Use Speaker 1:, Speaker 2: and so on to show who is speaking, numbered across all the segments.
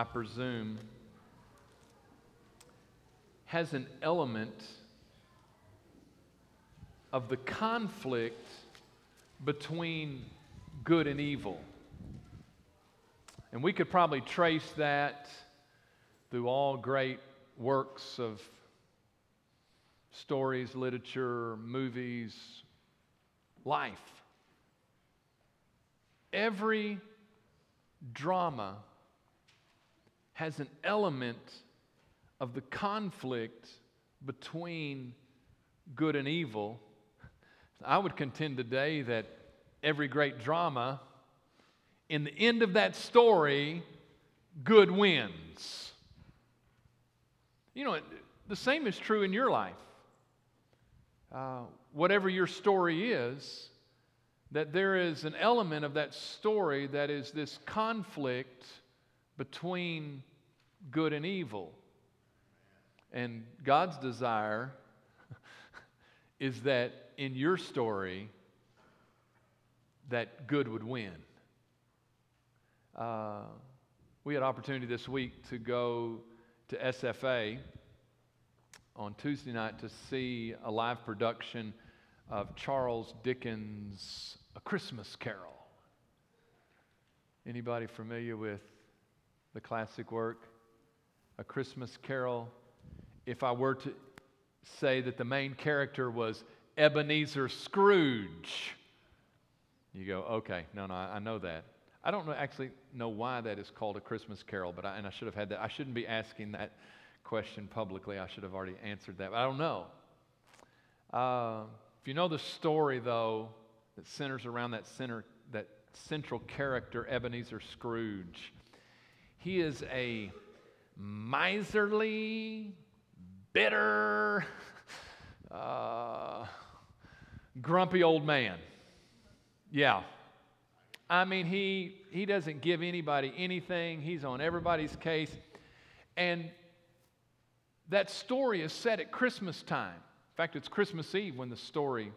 Speaker 1: I presume, has an element of the conflict between good and evil. And we could probably trace that through all great works of stories, literature, movies, life. Every drama has an element of the conflict between good and evil. I would contend today that every great drama, in the end of that story, good wins. You know, the same is true in your life. Uh, whatever your story is, that there is an element of that story that is this conflict between good and evil. And God's desire is that in your story, that good would win. Uh, we had opportunity this week to go to SFA on Tuesday night to see a live production of Charles Dickens' A Christmas Carol. Anybody familiar with the classic work? A Christmas Carol. If I were to say that the main character was Ebenezer Scrooge, you go, okay, no, no, I, know that. I don't know, actually know why that is called a Christmas Carol, but I, and I should have had that. I shouldn't be asking that question publicly. I should have already answered that. But I don't know. Uh, if you know the story, though, that centers around that center, that central character, Ebenezer Scrooge, he is a miserly, bitter, uh, grumpy old man. Yeah. I mean, he, he doesn't give anybody anything. He's on everybody's case. And that story is set at Christmas time. In fact, it's Christmas Eve when the story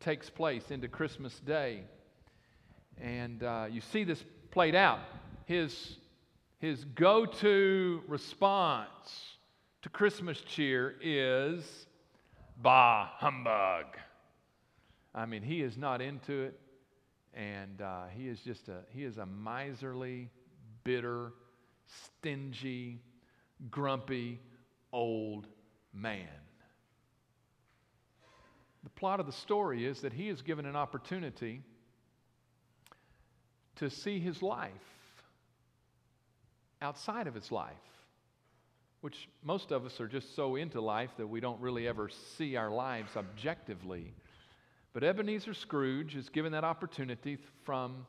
Speaker 1: takes place into Christmas Day. And uh, you see this played out. His, his go to response to Christmas cheer is bah, humbug. I mean, he is not into it. And uh, he is just a, he is a miserly, bitter, stingy, grumpy, old man. The plot of the story is that he is given an opportunity to see his life outside of his life, which most of us are just so into life that we don't really ever see our lives objectively. But Ebenezer Scrooge is given that opportunity from,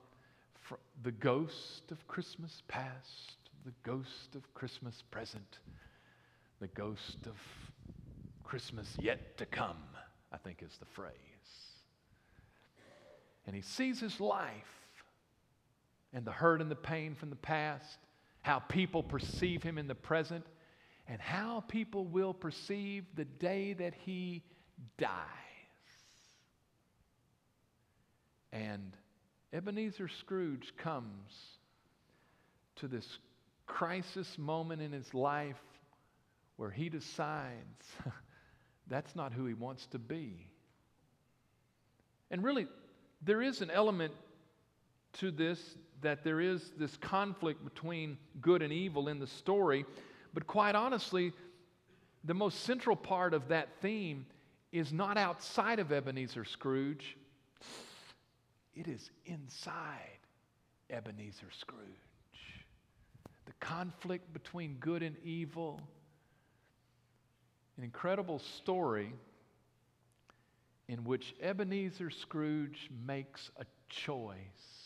Speaker 1: from the ghost of Christmas past, the ghost of Christmas present, the ghost of Christmas yet to come, I think is the phrase. And he sees his life and the hurt and the pain from the past, how people perceive him in the present, and how people will perceive the day that he dies. And Ebenezer Scrooge comes to this crisis moment in his life where he decides that's not who he wants to be. And really, there is an element to this that there is this conflict between good and evil in the story. But quite honestly, the most central part of that theme is not outside of Ebenezer Scrooge, it is inside Ebenezer Scrooge. The conflict between good and evil an incredible story in which Ebenezer Scrooge makes a choice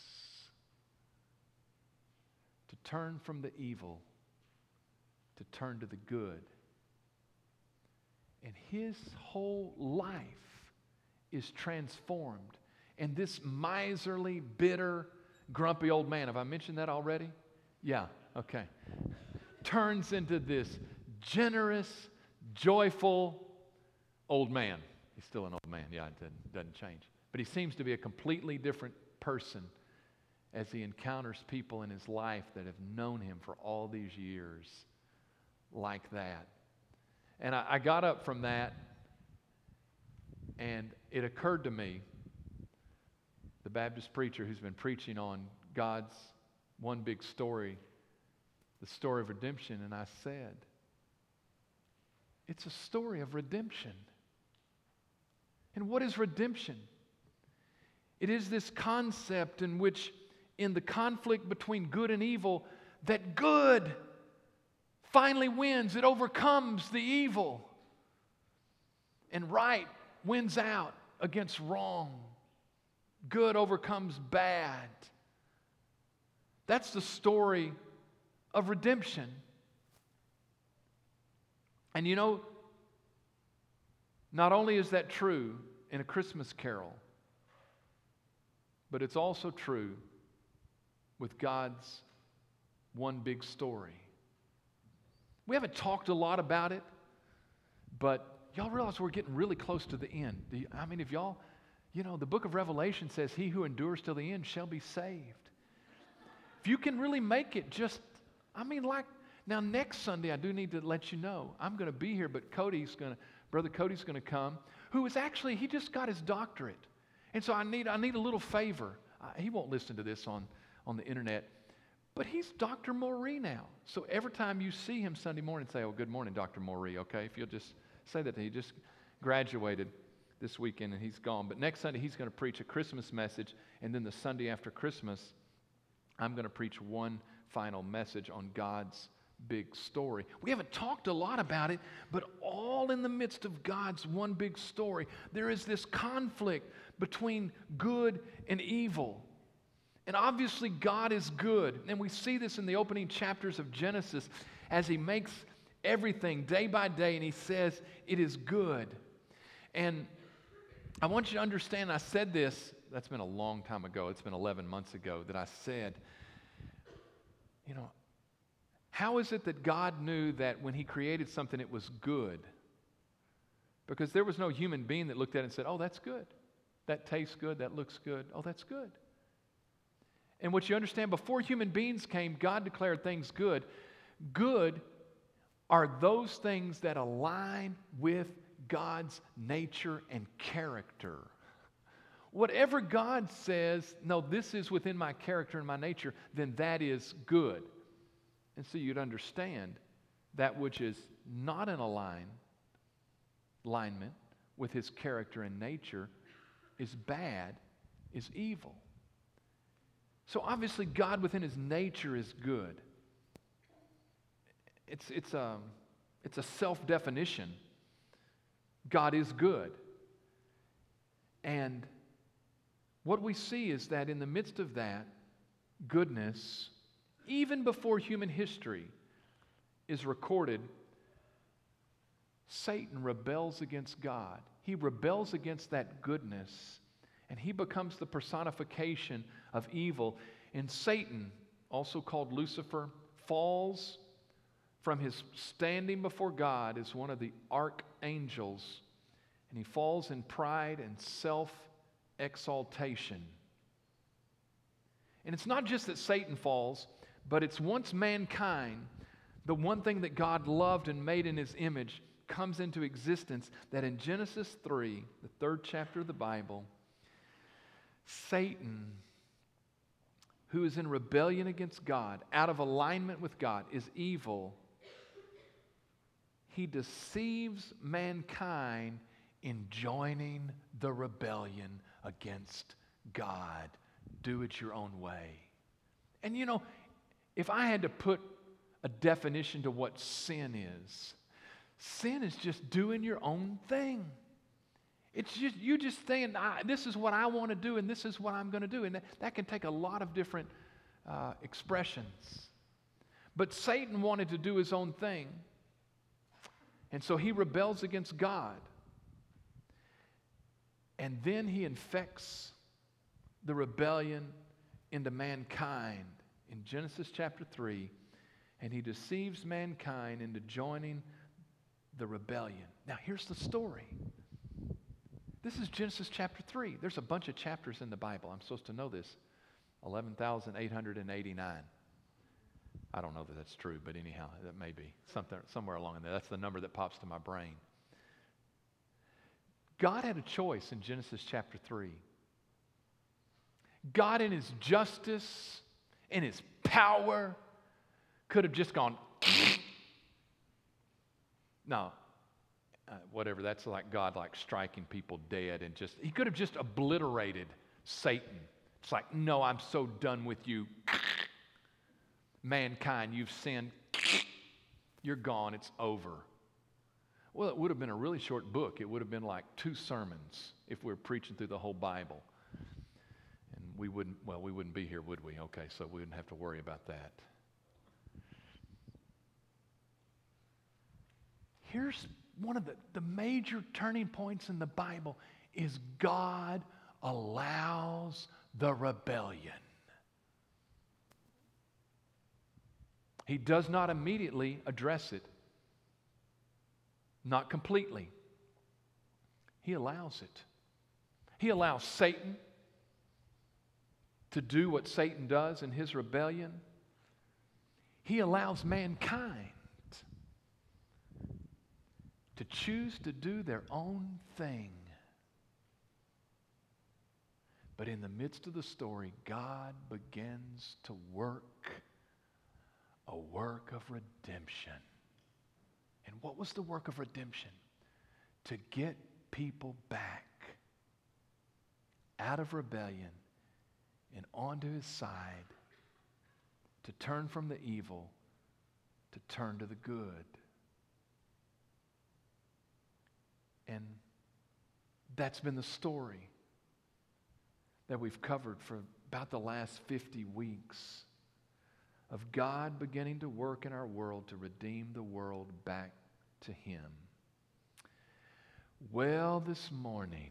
Speaker 1: turn from the evil to turn to the good. And his whole life is transformed. And this miserly, bitter, grumpy old man, have I mentioned that already? Yeah, okay. Turns into this generous, joyful old man. He's still an old man. Yeah, it doesn't, doesn't change. But he seems to be a completely different person as he encounters people in his life that have known him for all these years like that. And I, I got up from that, and it occurred to me the Baptist preacher who's been preaching on God's one big story, the story of redemption, and I said, it's a story of redemption. And what is redemption? It is this concept in which, in the conflict between good and evil, that good finally wins. It overcomes the evil. And right wins out against wrong. Good overcomes bad. That's the story of redemption. And you know, not only is that true in a Christmas carol, but it's also true with God's one big story. We haven't talked a lot about it, but y'all realize we're getting really close to the end. You, I mean, if y'all, you know, the book of Revelation says, He who endures till the end shall be saved. If you can really make it just, I mean, like, now next Sunday, I do need to let you know, I'm going to be here, but Cody's going to, Brother Cody's going to come, who is actually, he just got his doctorate. And so I need, I need a little favor. Uh, he won't listen to this on, on the internet, but he's Dr. Moree now. So every time you see him Sunday morning, say, Oh, good morning, Dr. Moree, okay? If you'll just say that he just graduated this weekend and he's gone. But next Sunday, he's going to preach a Christmas message. And then the Sunday after Christmas, I'm going to preach one final message on God's big story. We haven't talked a lot about it, but all in the midst of God's one big story, there is this conflict between good and evil. And obviously, God is good. And we see this in the opening chapters of Genesis as He makes everything day by day and He says, It is good. And I want you to understand, I said this that's been a long time ago. It's been 11 months ago that I said, you know, how is it that God knew that when He created something, it was good? Because there was no human being that looked at it and said, oh, that's good. That tastes good. That looks good. Oh, that's good. And what you understand, before human beings came, God declared things good. Good are those things that align with God's nature and character. Whatever God says, no, this is within my character and my nature, then that is good. And so you'd understand that which is not in align, alignment with his character and nature is bad, is evil. So obviously, God within his nature is good. It's, it's a, um, it's a self definition. God is good. And what we see is that in the midst of that goodness, even before human history is recorded, Satan rebels against God. He rebels against that goodness, and he becomes the personification of evil. And Satan, also called Lucifer, falls from his standing before God as one of the archangels, and he falls in pride and self exaltation. And it's not just that Satan falls, but it's once mankind, the one thing that God loved and made in his image comes into existence that in Genesis 3, the third chapter of the Bible, Satan, who is in rebellion against God, out of alignment with God, is evil. He deceives mankind in joining the rebellion against God. Do it your own way. And you know, if I had to put a definition to what sin is, sin is just doing your own thing. It's just you just saying, this is what I want to do and this is what I'm going to do. And that, that, can take a lot of different uh, expressions. But Satan wanted to do his own thing. And so he rebels against God. And then he infects the rebellion into mankind in Genesis chapter 3, and he deceives mankind into joining the rebellion. Now, here's the story. This is Genesis chapter 3. There's a bunch of chapters in the Bible. I'm supposed to know this. 11,889. I don't know that that's true, but anyhow, that may be something, somewhere along in there. That's the number that pops to my brain. God had a choice in Genesis chapter 3. God, in his justice, in his power, could have just gone, no, uh, whatever, that's like God like striking people dead and just, he could have just obliterated Satan. It's like, no, I'm so done with you. Mankind, you've sinned. You're gone. It's over. Well, it would have been a really short book. It would have been like two sermons if we were preaching through the whole Bible. And we wouldn't, well, we wouldn't be here, would we? Okay, so we wouldn't have to worry about that. Here's one of the, the major turning points in the Bible is God allows the rebellion. He does not immediately address it, not completely. He allows it. He allows Satan to do what Satan does in his rebellion. He allows mankind to choose to do their own thing. But in the midst of the story, God begins to work a work of redemption. And what was the work of redemption? To get people back out of rebellion and onto his side, to turn from the evil, to turn to the good. And that's been the story that we've covered for about the last 50 weeks of God beginning to work in our world to redeem the world back to Him. Well, this morning,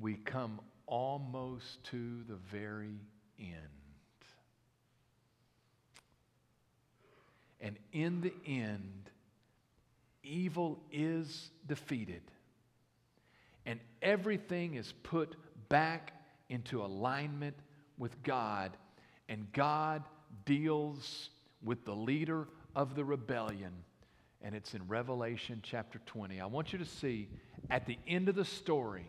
Speaker 1: we come almost to the very end. And in the end, evil is defeated and everything is put back into alignment with God, and God deals with the leader of the rebellion. And it's in Revelation chapter 20. I want you to see at the end of the story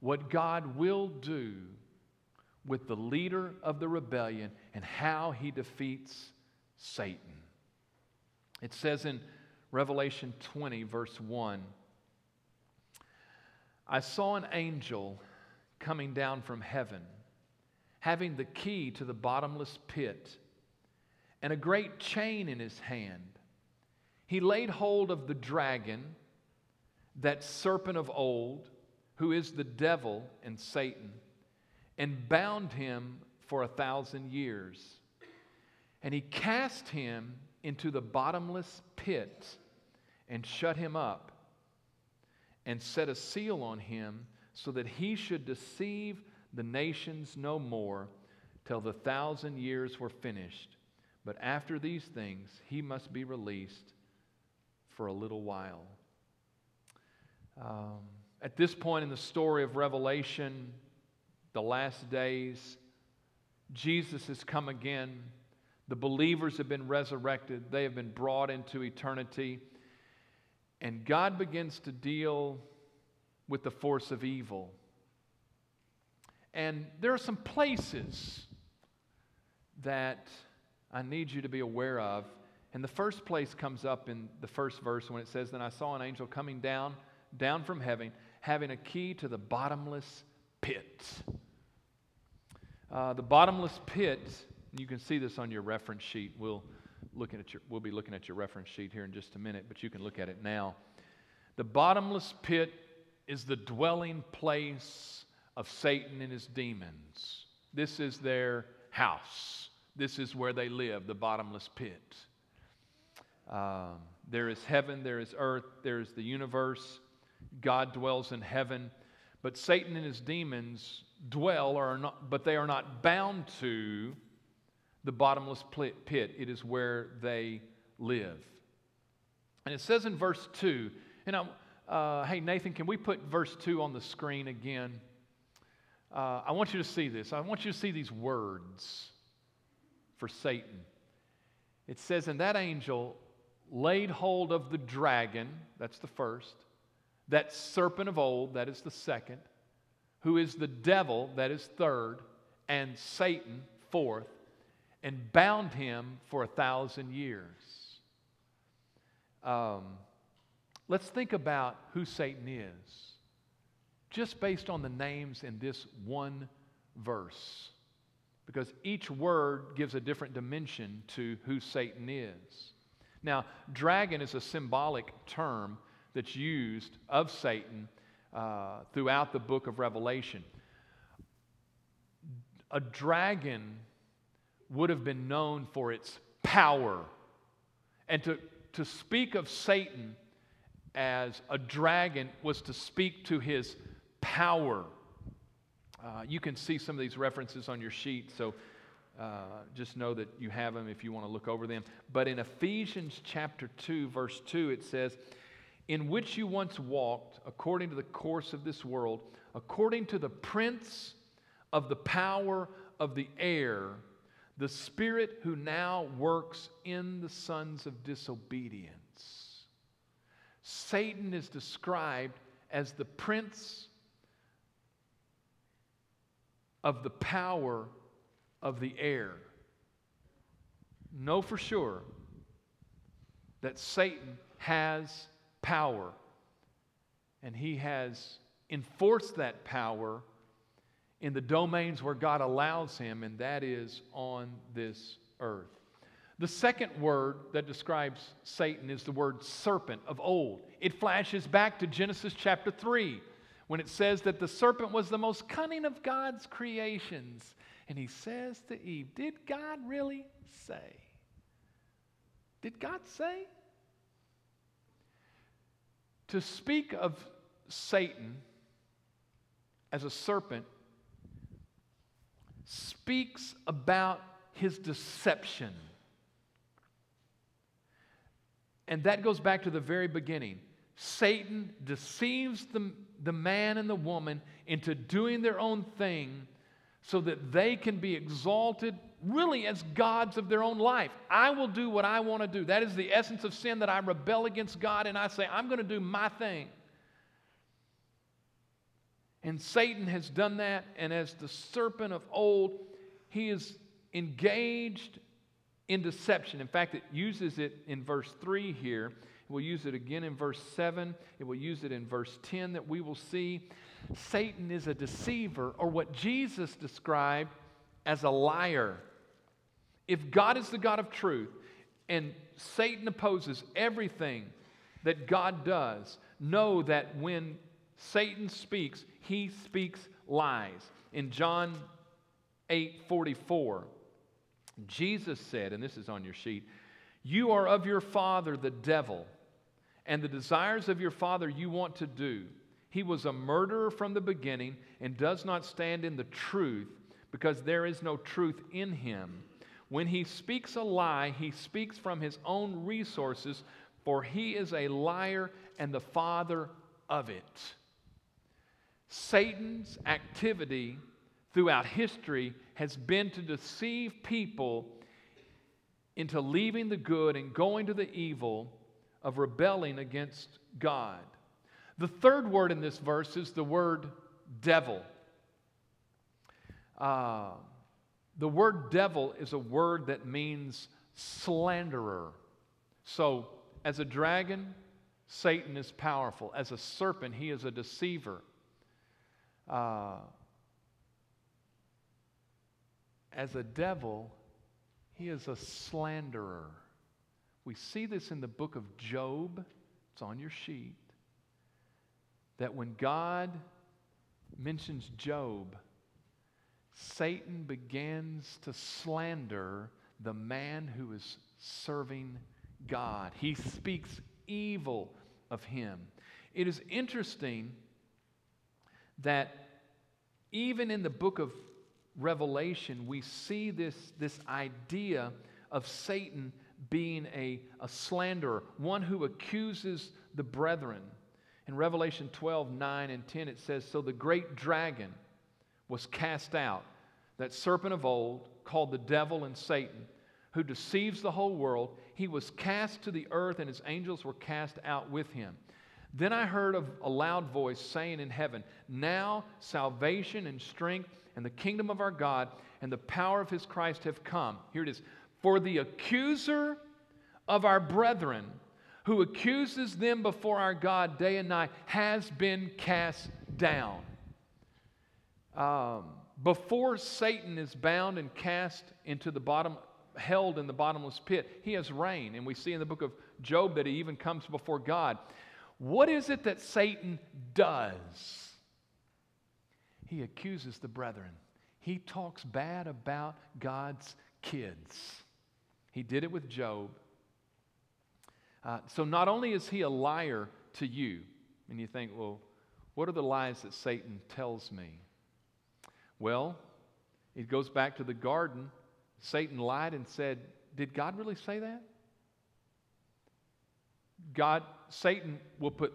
Speaker 1: what God will do with the leader of the rebellion and how he defeats Satan. It says in Revelation 20, verse 1 I saw an angel coming down from heaven, having the key to the bottomless pit and a great chain in his hand. He laid hold of the dragon, that serpent of old, who is the devil and Satan, and bound him for a thousand years. And he cast him into the bottomless pit and shut him up and set a seal on him so that he should deceive the nations no more till the thousand years were finished. But after these things, he must be released for a little while. Um, at this point in the story of Revelation, the last days, Jesus has come again. The believers have been resurrected, they have been brought into eternity. And God begins to deal with the force of evil. And there are some places that I need you to be aware of. And the first place comes up in the first verse when it says, Then I saw an angel coming down, down from heaven, having a key to the bottomless pit. Uh, the bottomless pit, you can see this on your reference sheet. We'll looking at your, we'll be looking at your reference sheet here in just a minute, but you can look at it now. The bottomless pit is the dwelling place of Satan and his demons. This is their house. This is where they live, the bottomless pit. Um, there is heaven, there is earth, there is the universe. God dwells in heaven. But Satan and his demons dwell, or not, but they are not bound to the bottomless pit. It is where they live. And it says in verse 2, and I, uh, hey, Nathan, can we put verse 2 on the screen again? uh, I want you to see this. I want you to see these words for Satan. It says, And that angel laid hold of the dragon, that's the first, that serpent of old, that is the second, who is the devil, that is third, and Satan, fourth, and bound him for a thousand years. Um, let's think about who Satan is, just based on the names in this one verse, because each word gives a different dimension to who Satan is. Now, dragon is a symbolic term that's used of Satan uh, throughout the book of Revelation. A dragon would have been known for its power. And to, to speak of Satan as a dragon was to speak to his power. Uh, you can see some of these references on your sheet, so uh, just know that you have them if you want to look over them. But in Ephesians chapter 2, verse 2, it says, In which you once walked according to the course of this world, according to the prince of the power of the air, the spirit who now works in the sons of disobedience. Satan is described as the prince of the power of the air. Know for sure that Satan has power, and he has enforced that power in the domains where God allows him, and that is on this earth. The second word that describes Satan is the word serpent of old. It flashes back to Genesis chapter 3 when it says that the serpent was the most cunning of God's creations. And he says to Eve, Did God really say? Did God say? To speak of Satan as a serpent speaks about his deception. And that goes back to the very beginning. Satan deceives the, the man and the woman into doing their own thing so that they can be exalted really as gods of their own life. I will do what I want to do. That is the essence of sin that I rebel against God and I say, I'm going to do my thing. And Satan has done that, and as the serpent of old, he is engaged in deception. In fact, it uses it in verse 3 here. It will use it again in verse 7. It will use it in verse 10 that we will see. Satan is a deceiver, or what Jesus described as a liar. If God is the God of truth and Satan opposes everything that God does, know that when Satan speaks, he speaks lies. In John 8 44, Jesus said, and this is on your sheet, You are of your father, the devil, and the desires of your father you want to do. He was a murderer from the beginning and does not stand in the truth because there is no truth in him. When he speaks a lie, he speaks from his own resources, for he is a liar and the father of it. Satan's activity throughout history has been to deceive people into leaving the good and going to the evil of rebelling against God. The third word in this verse is the word devil. Uh, the word devil is a word that means slanderer. So, as a dragon, Satan is powerful. As a serpent, he is a deceiver. Uh, as a devil, he is a slanderer. We see this in the book of Job, it's on your sheet, that when God mentions Job, Satan begins to slander the man who is serving God. He speaks evil of him. It is interesting that even in the book of Revelation, we see this, this idea of Satan being a, a slanderer, one who accuses the brethren. In Revelation 12, 9 and 10, it says, So the great dragon was cast out, that serpent of old, called the devil and Satan, who deceives the whole world, he was cast to the earth, and his angels were cast out with him. Then I heard a loud voice saying in heaven, Now salvation and strength and the kingdom of our God and the power of his Christ have come. Here it is. For the accuser of our brethren, who accuses them before our God day and night, has been cast down. Um, before Satan is bound and cast into the bottom, held in the bottomless pit, he has reign. And we see in the book of Job that he even comes before God. What is it that Satan does? He accuses the brethren. He talks bad about God's kids. He did it with Job. Uh, so not only is he a liar to you, and you think, well, what are the lies that Satan tells me? Well, it goes back to the garden. Satan lied and said, Did God really say that? God, Satan will put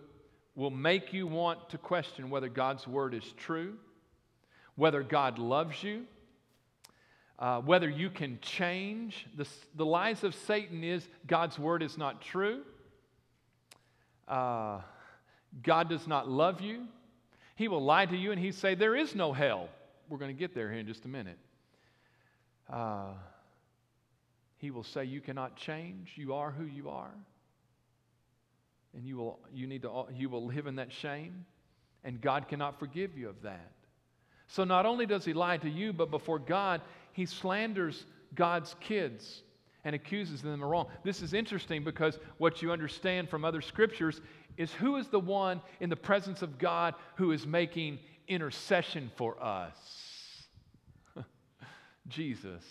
Speaker 1: will make you want to question whether God's word is true, whether God loves you, uh, whether you can change. The, the lies of Satan is God's word is not true. Uh, God does not love you. He will lie to you and he say there is no hell. We're going to get there here in just a minute. Uh, he will say you cannot change. You are who you are. And you will, you, need to, you will live in that shame. And God cannot forgive you of that. So not only does he lie to you, but before God, he slanders God's kids and accuses them of wrong. This is interesting because what you understand from other scriptures is who is the one in the presence of God who is making intercession for us? Jesus.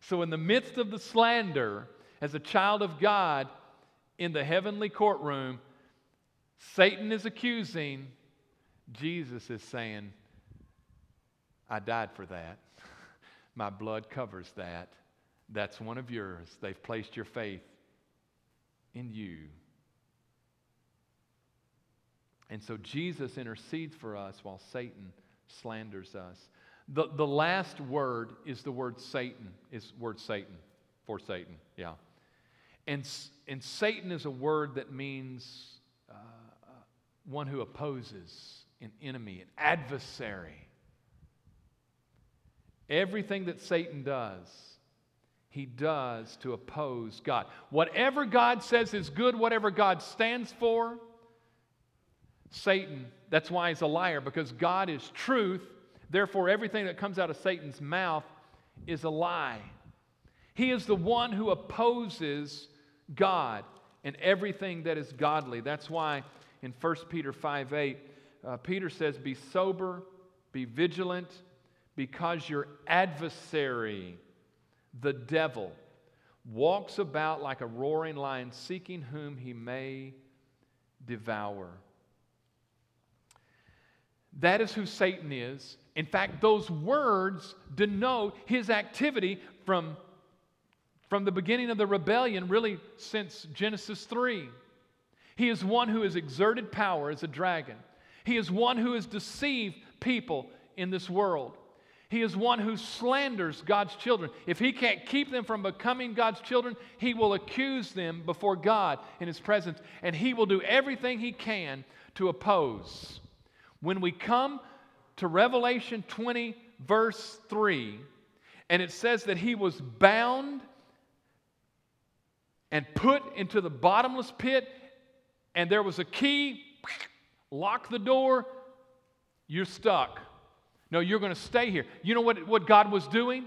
Speaker 1: So, in the midst of the slander, as a child of God in the heavenly courtroom, Satan is accusing, Jesus is saying, I died for that. My blood covers that. That's one of yours. They've placed your faith in you. And so Jesus intercedes for us while Satan slanders us. The, the last word is the word Satan, is word Satan, for Satan, yeah. And, and Satan is a word that means uh, uh one who opposes, an enemy, an adversary. Everything that Satan does, he does to oppose God. Whatever God says is good, whatever God stands for, Satan, that's why he's a liar, because God is truth. Therefore, everything that comes out of Satan's mouth is a lie. He is the one who opposes God and everything that is godly. That's why in 1 Peter 5 8, uh, Peter says, Be sober, be vigilant, because your adversary, the devil, walks about like a roaring lion, seeking whom he may devour. That is who Satan is. In fact, those words denote his activity from, from the beginning of the rebellion, really since Genesis 3. He is one who has exerted power as a dragon. He is one who has deceived people in this world. He is one who slanders God's children. If he can't keep them from becoming God's children, he will accuse them before God in his presence, and he will do everything he can to oppose. When we come to Revelation 20, verse 3, and it says that he was bound and put into the bottomless pit, and there was a key, lock the door, you're stuck. No, you're going to stay here. You know what, what God was doing?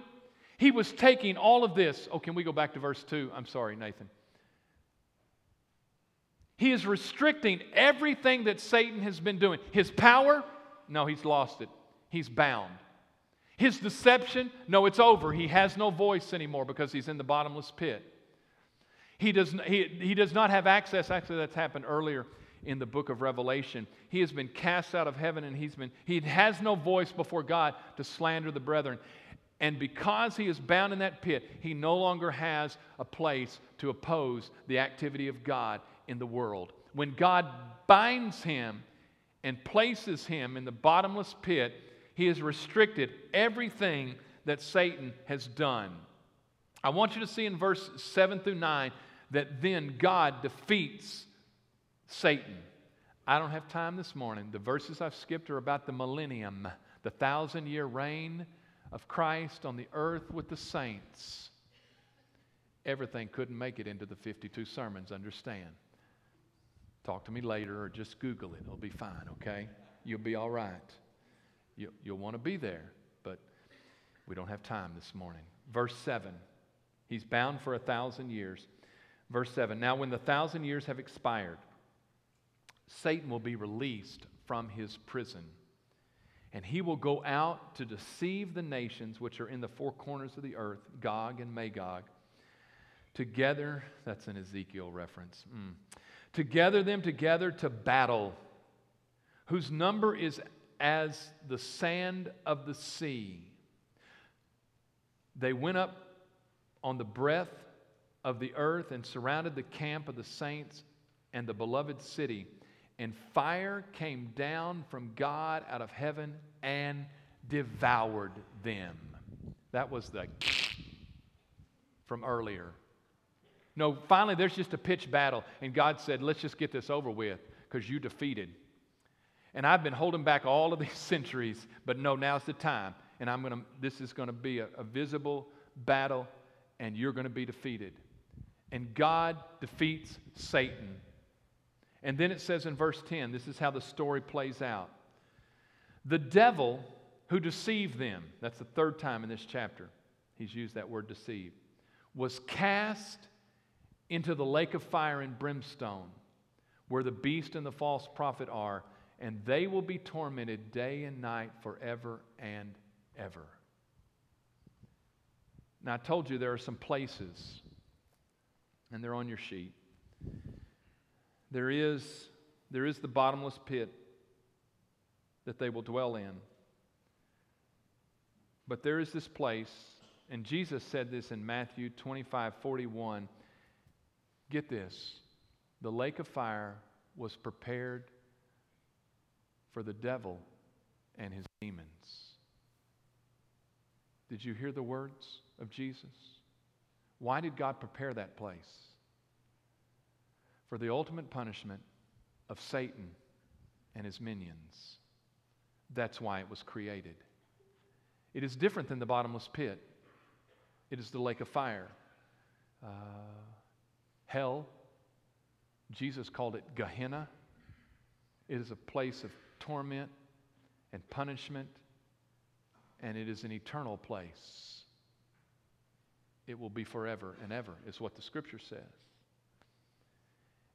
Speaker 1: He was taking all of this. Oh, can we go back to verse 2? I'm sorry, Nathan. He is restricting everything that Satan has been doing. His power, no, he's lost it. He's bound. His deception, no, it's over. He has no voice anymore because he's in the bottomless pit. He does, he, he does not have access. Actually, that's happened earlier in the book of Revelation. He has been cast out of heaven and he's been, he has no voice before God to slander the brethren. And because he is bound in that pit, he no longer has a place to oppose the activity of God in the world. When God binds him and places him in the bottomless pit, He has restricted everything that Satan has done. I want you to see in verse 7 through 9 that then God defeats Satan. I don't have time this morning. The verses I've skipped are about the millennium, the thousand year reign of Christ on the earth with the saints. Everything couldn't make it into the 52 sermons, understand. Talk to me later or just Google it. It'll be fine, okay? You'll be all right. You, will want to be there, but we don't have time this morning. Verse 7 He's bound for a thousand years. Verse 7 Now, when the thousand years have expired, Satan will be released from his prison. And he will go out to deceive the nations which are in the four corners of the earth, Gog and Magog. Together, that's an Ezekiel reference. Mm. To gather them together to battle, whose number is as the sand of the sea. They went up on the breadth of the earth and surrounded the camp of the saints and the beloved city. And fire came down from God out of heaven and devoured them. That was the from earlier. No, finally, there's just a pitched battle, and God said, Let's just get this over with because you defeated. And I've been holding back all of these centuries, but no, now's the time. And I'm gonna, this is going to be a, a visible battle, and you're going to be defeated. And God defeats Satan. And then it says in verse 10, this is how the story plays out. The devil who deceived them, that's the third time in this chapter he's used that word deceive, was cast into the lake of fire and brimstone, where the beast and the false prophet are and they will be tormented day and night forever and ever. Now, I told you there are some places, and they're on your sheet. There is, there is the bottomless pit that they will dwell in. But there is this place, and Jesus said this in Matthew 25 41. Get this the lake of fire was prepared for the devil and his demons. Did you hear the words of Jesus? Why did God prepare that place? For the ultimate punishment of Satan and his minions. That's why it was created. It is different than the bottomless pit, it is the lake of fire. Uh, hell, Jesus called it Gehenna. It is a place of torment and punishment, and it is an eternal place. It will be forever and ever, is what the scripture says.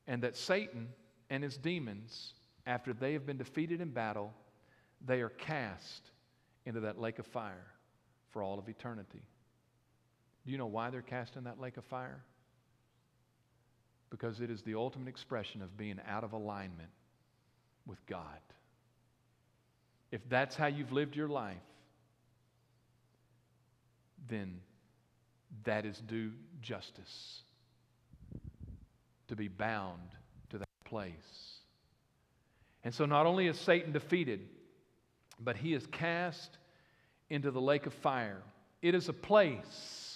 Speaker 1: And that Satan and his demons, after they have been defeated in battle, they are cast into that lake of fire for all of eternity. Do you know why they're cast in that lake of fire? Because it is the ultimate expression of being out of alignment with God if that's how you've lived your life, then that is due justice to be bound to that place. And so not only is Satan defeated, but he is cast into the lake of fire. It is a place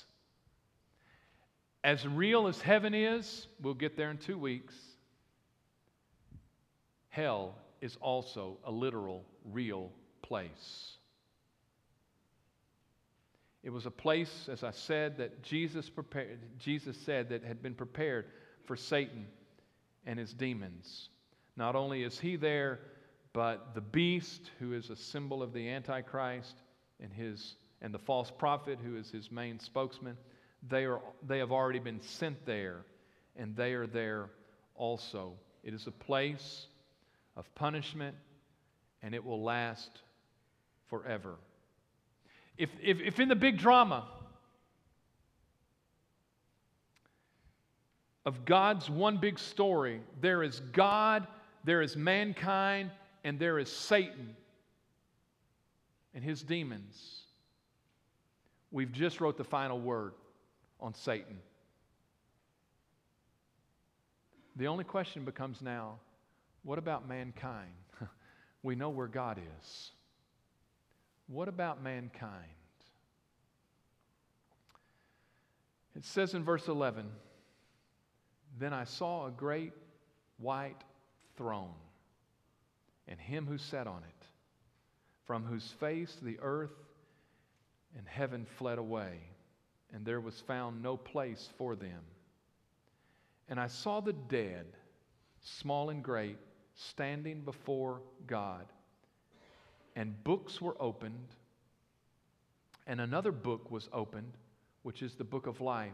Speaker 1: as real as heaven is, we'll get there in two weeks. Hell is also a literal, real place. It was a place, as I said, that Jesus, prepared, Jesus said that had been prepared for Satan and his demons. Not only is he there, but the beast, who is a symbol of the Antichrist, and, his, and the false prophet, who is his main spokesman, they, are, they have already been sent there, and they are there also. It is a place of punishment, and it will last forever. If, if, if in the big drama of God's one big story, there is God, there is mankind, and there is Satan and his demons. We've just wrote the final word on Satan. The only question becomes now what about mankind? we know where God is. What about mankind? It says in verse 11 Then I saw a great white throne, and him who sat on it, from whose face the earth and heaven fled away, and there was found no place for them. And I saw the dead, small and great, standing before God, and books were opened, and another book was opened which is the book of life.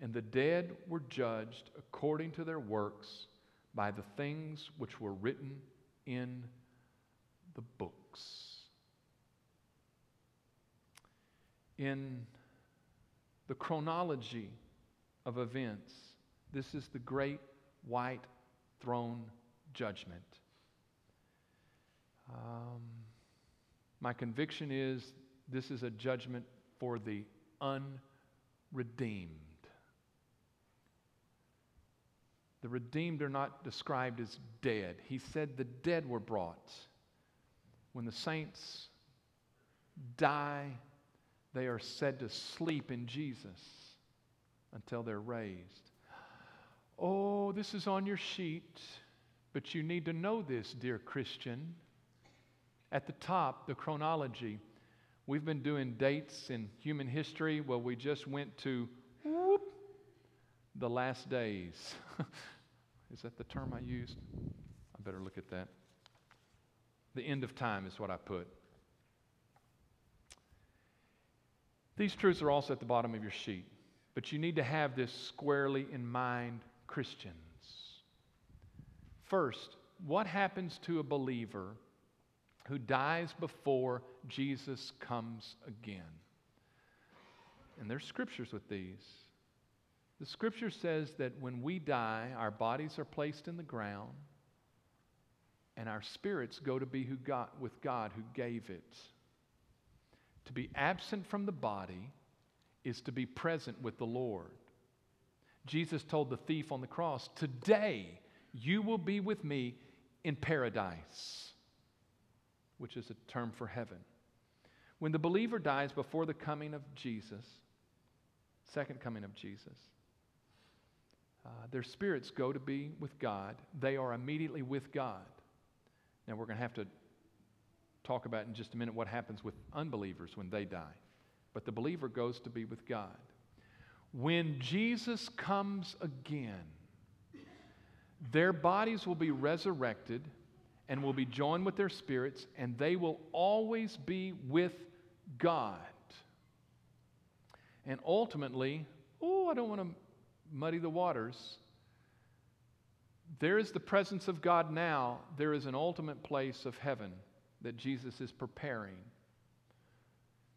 Speaker 1: And the dead were judged according to their works by the things which were written in the books. In the chronology of events, this is the great white throne judgment. Um, my conviction is this is a judgment for the unredeemed. The redeemed are not described as dead. He said the dead were brought. When the saints die, they are said to sleep in Jesus until they're raised. Oh, this is on your sheet, but you need to know this, dear Christian. At the top, the chronology We've been doing dates in human history. Well, we just went to whoop, the last days. is that the term I used? I better look at that. The end of time is what I put. These truths are also at the bottom of your sheet, but you need to have this squarely in mind, Christians. First, what happens to a believer who dies before Jesus comes again. And there's scriptures with these. The scripture says that when we die, our bodies are placed in the ground and our spirits go to be who with God who gave it. To be absent from the body is to be present with the Lord. Jesus told the thief on the cross, Today you will be with me in paradise which is a term for heaven. When the believer dies before the coming of Jesus, second coming of Jesus, uh, their spirits go to be with God. They are immediately with God. Now, we're going to have to talk about in just a minute what happens with unbelievers when they die. But the believer goes to be with God. When Jesus comes again, their bodies will be resurrected and will be joined with their spirits, and they will always be with God. And ultimately, oh, I don't want to muddy the waters. There is the presence of God now. There is an ultimate place of heaven that Jesus is preparing.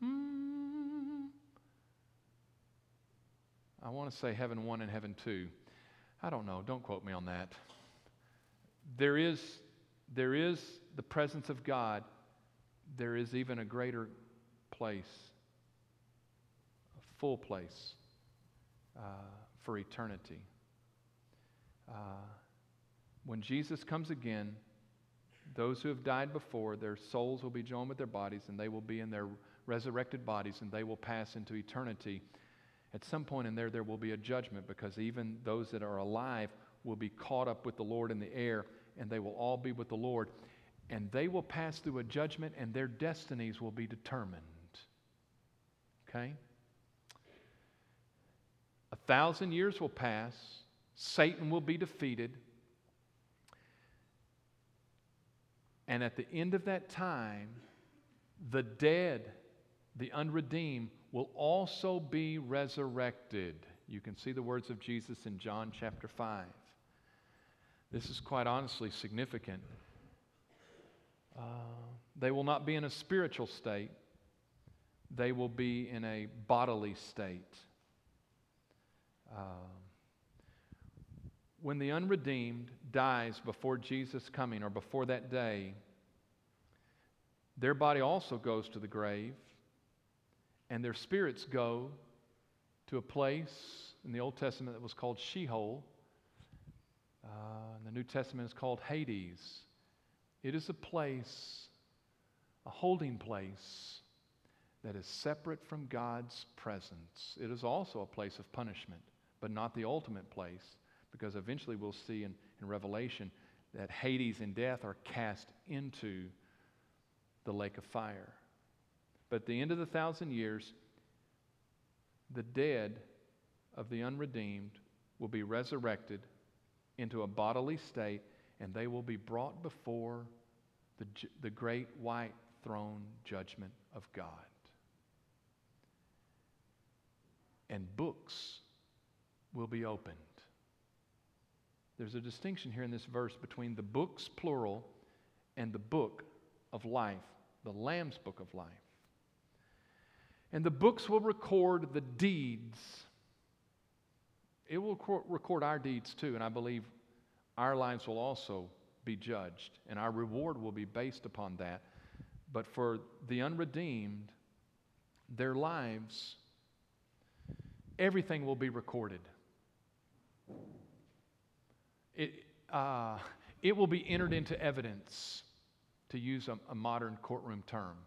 Speaker 1: Mm. I want to say heaven one and heaven two. I don't know. Don't quote me on that. There is there is the presence of God, there is even a greater place, a full place uh, for eternity. Uh, when Jesus comes again, those who have died before, their souls will be joined with their bodies, and they will be in their resurrected bodies, and they will pass into eternity. At some point in there, there will be a judgment because even those that are alive will be caught up with the Lord in the air and they will all be with the Lord. And they will pass through a judgment, and their destinies will be determined. Okay? A thousand years will pass, Satan will be defeated. And at the end of that time, the dead, the unredeemed, will also be resurrected. You can see the words of Jesus in John chapter 5. This is quite honestly significant. Uh, they will not be in a spiritual state, they will be in a bodily state. Uh, when the unredeemed dies before Jesus' coming or before that day, their body also goes to the grave, and their spirits go to a place in the Old Testament that was called Sheol, uh, the New Testament, is called Hades. It is a place a holding place that is separate from God's presence. It is also a place of punishment, but not the ultimate place, because eventually we'll see in, in Revelation that Hades and death are cast into the lake of fire. But at the end of the thousand years, the dead of the unredeemed will be resurrected into a bodily state, and they will be brought before the, the great white throne judgment of God. And books will be opened. There's a distinction here in this verse between the books, plural, and the book of life, the Lamb's book of life. And the books will record the deeds. It will record our deeds too, and I believe our lives will also be judged, and our reward will be based upon that. But for the unredeemed, their lives, everything will be recorded. It, uh, it will be entered into evidence, to use a, a modern courtroom term.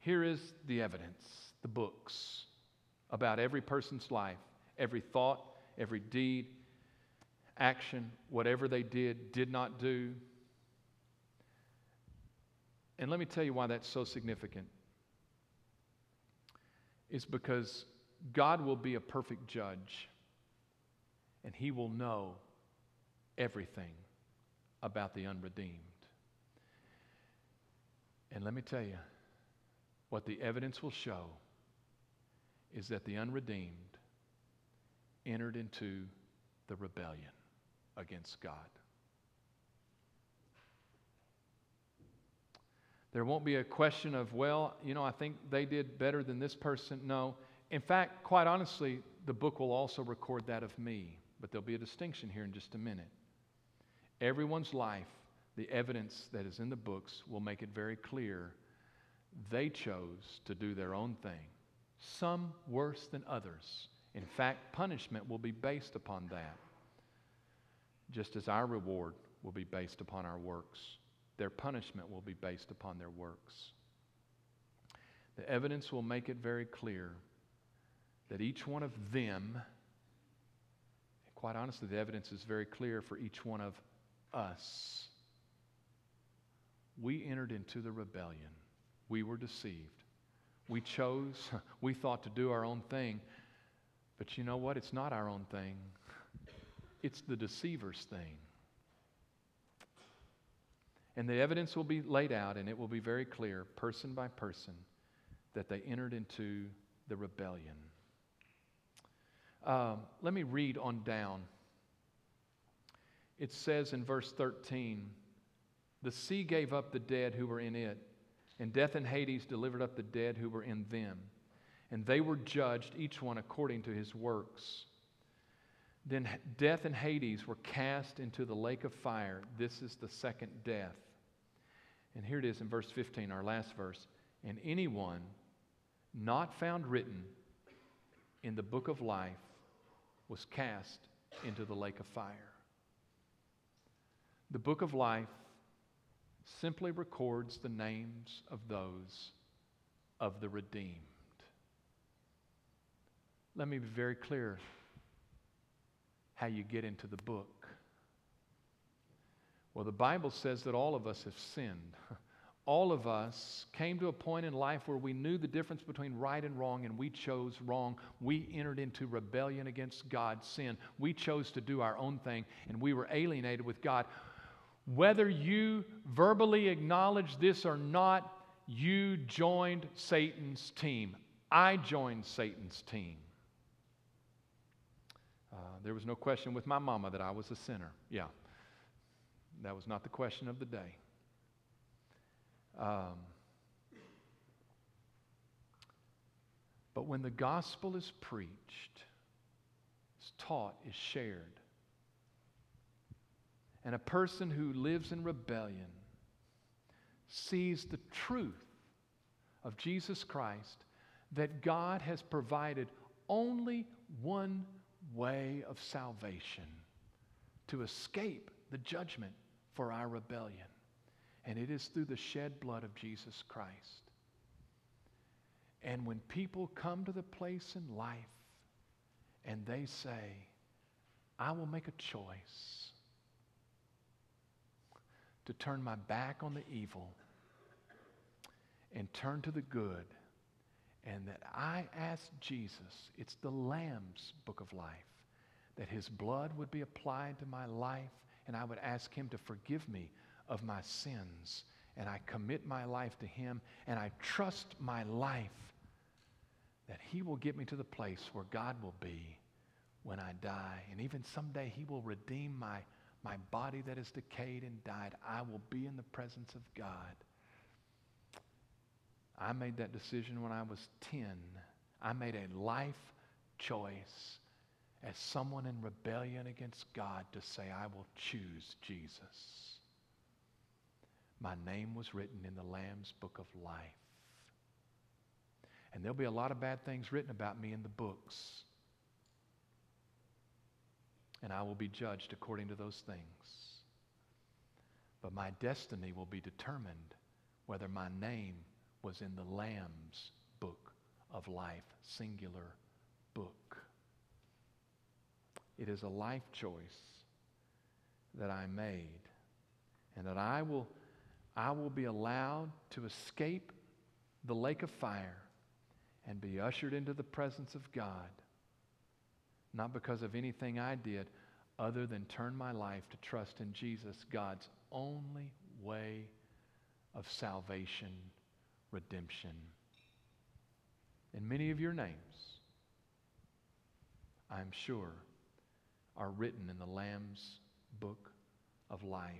Speaker 1: Here is the evidence, the books about every person's life, every thought, every deed, action, whatever they did, did not do. And let me tell you why that's so significant. It's because God will be a perfect judge, and He will know everything about the unredeemed. And let me tell you, what the evidence will show is that the unredeemed entered into the rebellion against God. There won't be a question of, well, you know, I think they did better than this person. No. In fact, quite honestly, the book will also record that of me, but there'll be a distinction here in just a minute. Everyone's life, the evidence that is in the books will make it very clear they chose to do their own thing, some worse than others. In fact, punishment will be based upon that, just as our reward will be based upon our works. Their punishment will be based upon their works. The evidence will make it very clear that each one of them, quite honestly, the evidence is very clear for each one of us. We entered into the rebellion. We were deceived. We chose, we thought to do our own thing. But you know what? It's not our own thing, it's the deceiver's thing. And the evidence will be laid out, and it will be very clear, person by person, that they entered into the rebellion. Um, let me read on down it says in verse 13 the sea gave up the dead who were in it, and death and Hades delivered up the dead who were in them. And they were judged, each one according to his works. Then death and Hades were cast into the lake of fire. This is the second death. And here it is in verse 15, our last verse. And anyone not found written in the book of life was cast into the lake of fire. The book of life simply records the names of those of the redeemed. Let me be very clear how you get into the book. Well, the Bible says that all of us have sinned. All of us came to a point in life where we knew the difference between right and wrong, and we chose wrong. We entered into rebellion against God, sin. We chose to do our own thing, and we were alienated with God. Whether you verbally acknowledge this or not, you joined Satan's team. I joined Satan's team. There was no question with my mama that I was a sinner. Yeah. That was not the question of the day. Um, but when the gospel is preached, is taught, is shared, and a person who lives in rebellion sees the truth of Jesus Christ that God has provided only one way of salvation to escape the judgment for our rebellion. And it is through the shed blood of Jesus Christ. And when people come to the place in life and they say, I will make a choice to turn my back on the evil and turn to the good, and that I ask Jesus, it's the Lamb's book of life, that his blood would be applied to my life, and I would ask him to forgive me of my sins, and I commit my life to him, and I trust my life that he will get me to the place where God will be when I die. And even someday he will redeem my, my body that is decayed and died. I will be in the presence of God. I made that decision when I was 10. I made a life choice as someone in rebellion against God to say, I will choose Jesus. My name was written in the Lamb's book of life. And there'll be a lot of bad things written about me in the books. And I will be judged according to those things. But my destiny will be determined whether my name was in the Lamb's book of life, singular book. It is a life choice that I made, and that I will, I will be allowed to escape the lake of fire and be ushered into the presence of God, not because of anything I did other than turn my life to trust in Jesus, God's only way of salvation redemption. And many of your names, I'm sure, are written in the Lamb's book of life.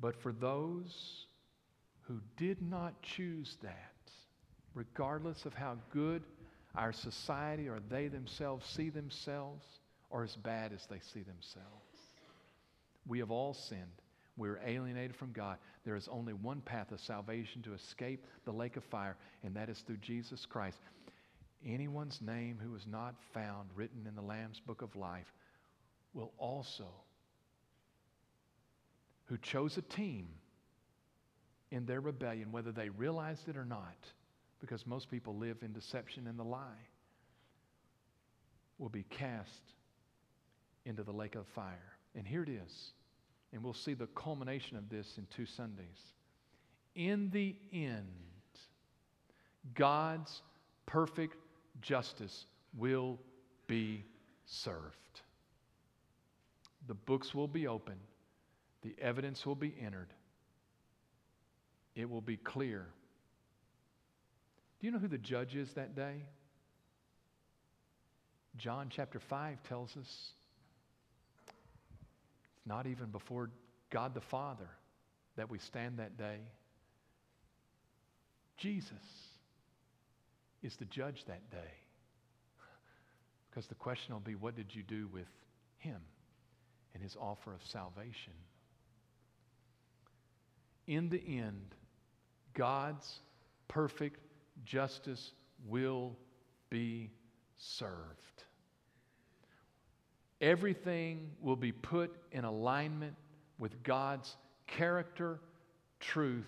Speaker 1: But for those who did not choose that, regardless of how good our society or they themselves see themselves, or as bad as they see themselves, we have all sinned. We're alienated from God. There is only one path of salvation to escape the lake of fire, and that is through Jesus Christ. Anyone's name who is not found written in the Lamb's book of life will also, who chose a team in their rebellion, whether they realized it or not, because most people live in deception and the lie, will be cast into the lake of fire. And here it is. And we'll see the culmination of this in two Sundays. In the end, God's perfect justice will be served. The books will be open, the evidence will be entered, it will be clear. Do you know who the judge is that day? John chapter 5 tells us not even before God the Father that we stand that day. Jesus is the judge that day. Because the question will be what did you do with him and his offer of salvation? In the end, God's perfect justice will be served. Everything will be put in alignment with God's character, truth,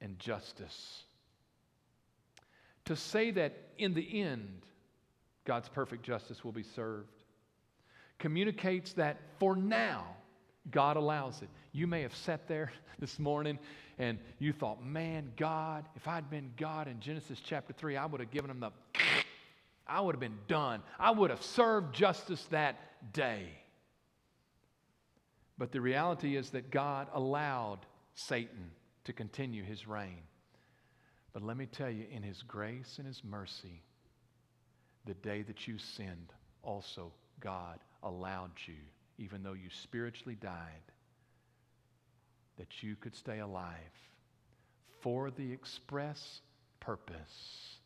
Speaker 1: and justice. To say that in the end, God's perfect justice will be served communicates that for now, God allows it. You may have sat there this morning and you thought, man, God, if I'd been God in Genesis chapter 3, I would have given him the I would have been done. I would have served justice that day. But the reality is that God allowed Satan to continue his reign. But let me tell you, in his grace and his mercy, the day that you sinned, also God allowed you, even though you spiritually died, that you could stay alive for the express purpose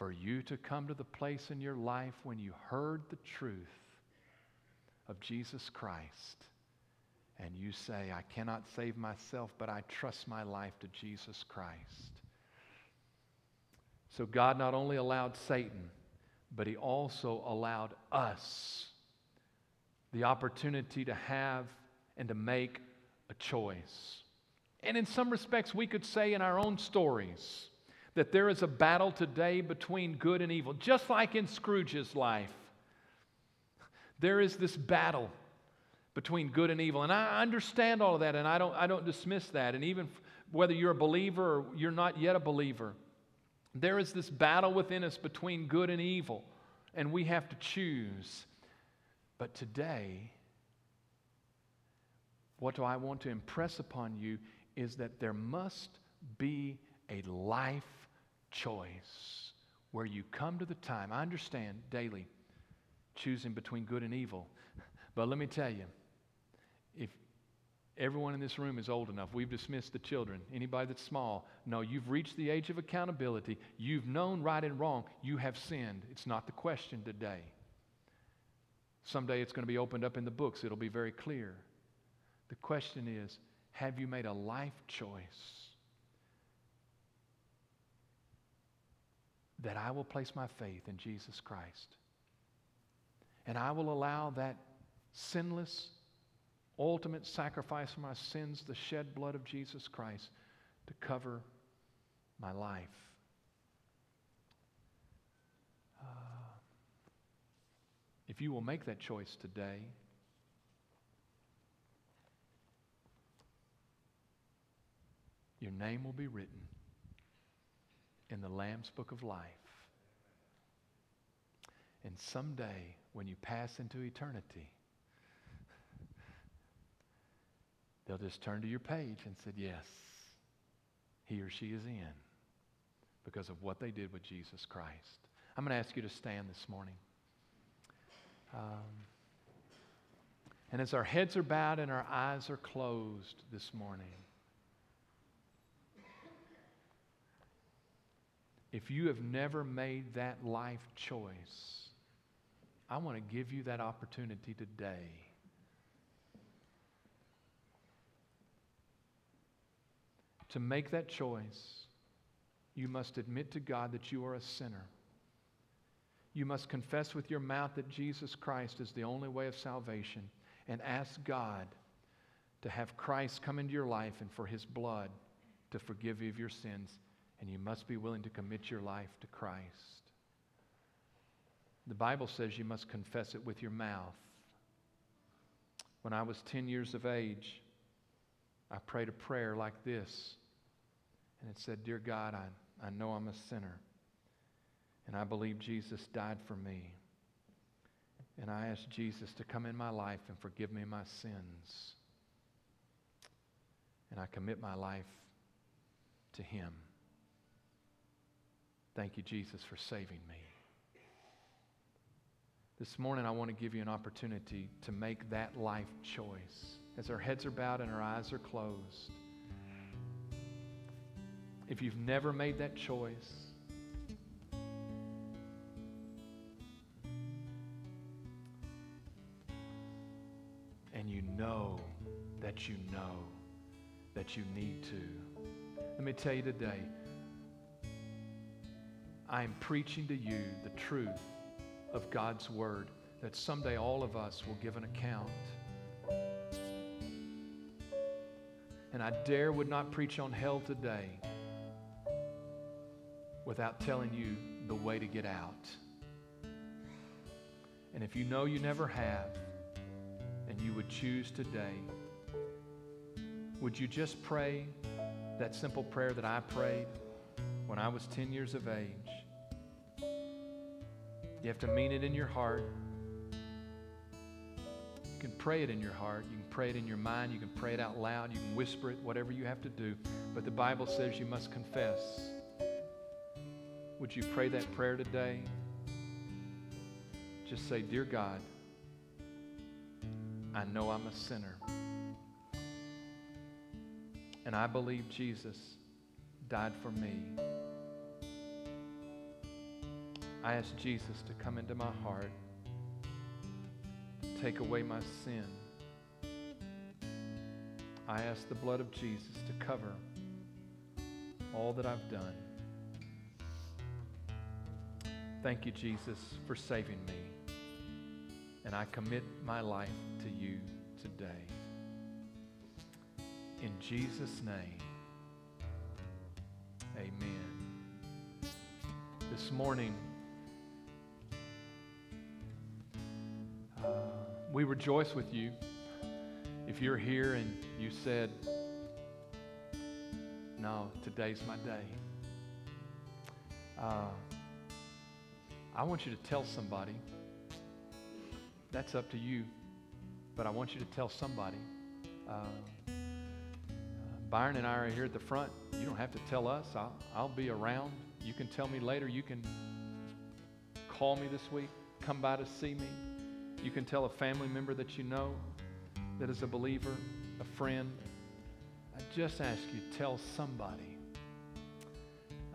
Speaker 1: for you to come to the place in your life when you heard the truth of Jesus Christ and you say, I cannot save myself, but I trust my life to Jesus Christ. So God not only allowed Satan, but he also allowed us the opportunity to have and to make a choice. And in some respects, we could say in our own stories that there is a battle today between good and evil, just like in Scrooge's life. There is this battle between good and evil. And I understand all of that, and I don't, I don't dismiss that. And even whether you're a believer or you're not yet a believer, there is this battle within us between good and evil, and we have to choose. But today, what do I want to impress upon you is that there must be a life choice where you come to the time. I understand daily choosing between good and evil. But let me tell you, if everyone in this room is old enough, we've dismissed the children. Anybody that's small, no, you've reached the age of accountability. You've known right and wrong. You have sinned. It's not the question today. Someday it's going to be opened up in the books, it'll be very clear. The question is have you made a life choice that I will place my faith in Jesus Christ? And I will allow that sinless, ultimate sacrifice for my sins, the shed blood of Jesus Christ, to cover my life. Uh, if you will make that choice today, your name will be written in the Lamb's Book of Life. And someday, when you pass into eternity, they'll just turn to your page and say, Yes, he or she is in because of what they did with Jesus Christ. I'm going to ask you to stand this morning. Um, and as our heads are bowed and our eyes are closed this morning, if you have never made that life choice, I want to give you that opportunity today. To make that choice, you must admit to God that you are a sinner. You must confess with your mouth that Jesus Christ is the only way of salvation and ask God to have Christ come into your life and for his blood to forgive you of your sins and you must be willing to commit your life to Christ. The Bible says you must confess it with your mouth. When I was 10 years of age, I prayed a prayer like this. And it said, Dear God, I, I know I'm a sinner. And I believe Jesus died for me. And I ask Jesus to come in my life and forgive me my sins. And I commit my life to Him. Thank you, Jesus, for saving me. This morning, I want to give you an opportunity to make that life choice. As our heads are bowed and our eyes are closed, if you've never made that choice, and you know that you know that you need to, let me tell you today I am preaching to you the truth of God's Word that someday all of us will give an account. And I dare would not preach on hell today without telling you the way to get out. And if you know you never have, and you would choose today, would you just pray that simple prayer that I prayed when I was 10 years of age? You have to mean it in your heart. You can pray it in your heart. You can pray it in your mind. You can pray it out loud. You can whisper it, whatever you have to do. But the Bible says you must confess. Would you pray that prayer today? Just say, Dear God, I know I'm a sinner. And I believe Jesus died for me. I ask Jesus to come into my heart, take away my sin. I ask the blood of Jesus to cover all that I've done. Thank you, Jesus, for saving me. And I commit my life to you today. In Jesus' name, amen. This morning, we rejoice with you. If you're here and you said, No, today's my day, uh, I want you to tell somebody. That's up to you. But I want you to tell somebody. Uh, Byron and I are here at the front. You don't have to tell us. I'll, I'll be around. You can tell me later. You can call me this week. Come by to see me. You can tell a family member that you know that is a believer, a friend. I just ask you, tell somebody.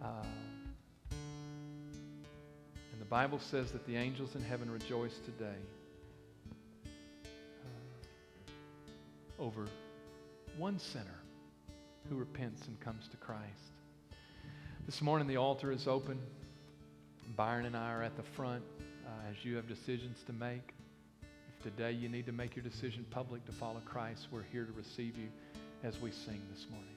Speaker 1: Uh, and the Bible says that the angels in heaven rejoice today uh, over one sinner who repents and comes to Christ. This morning, the altar is open. Byron and I are at the front uh, as you have decisions to make. Today you need to make your decision public to follow Christ, we're here to receive you as we sing this morning.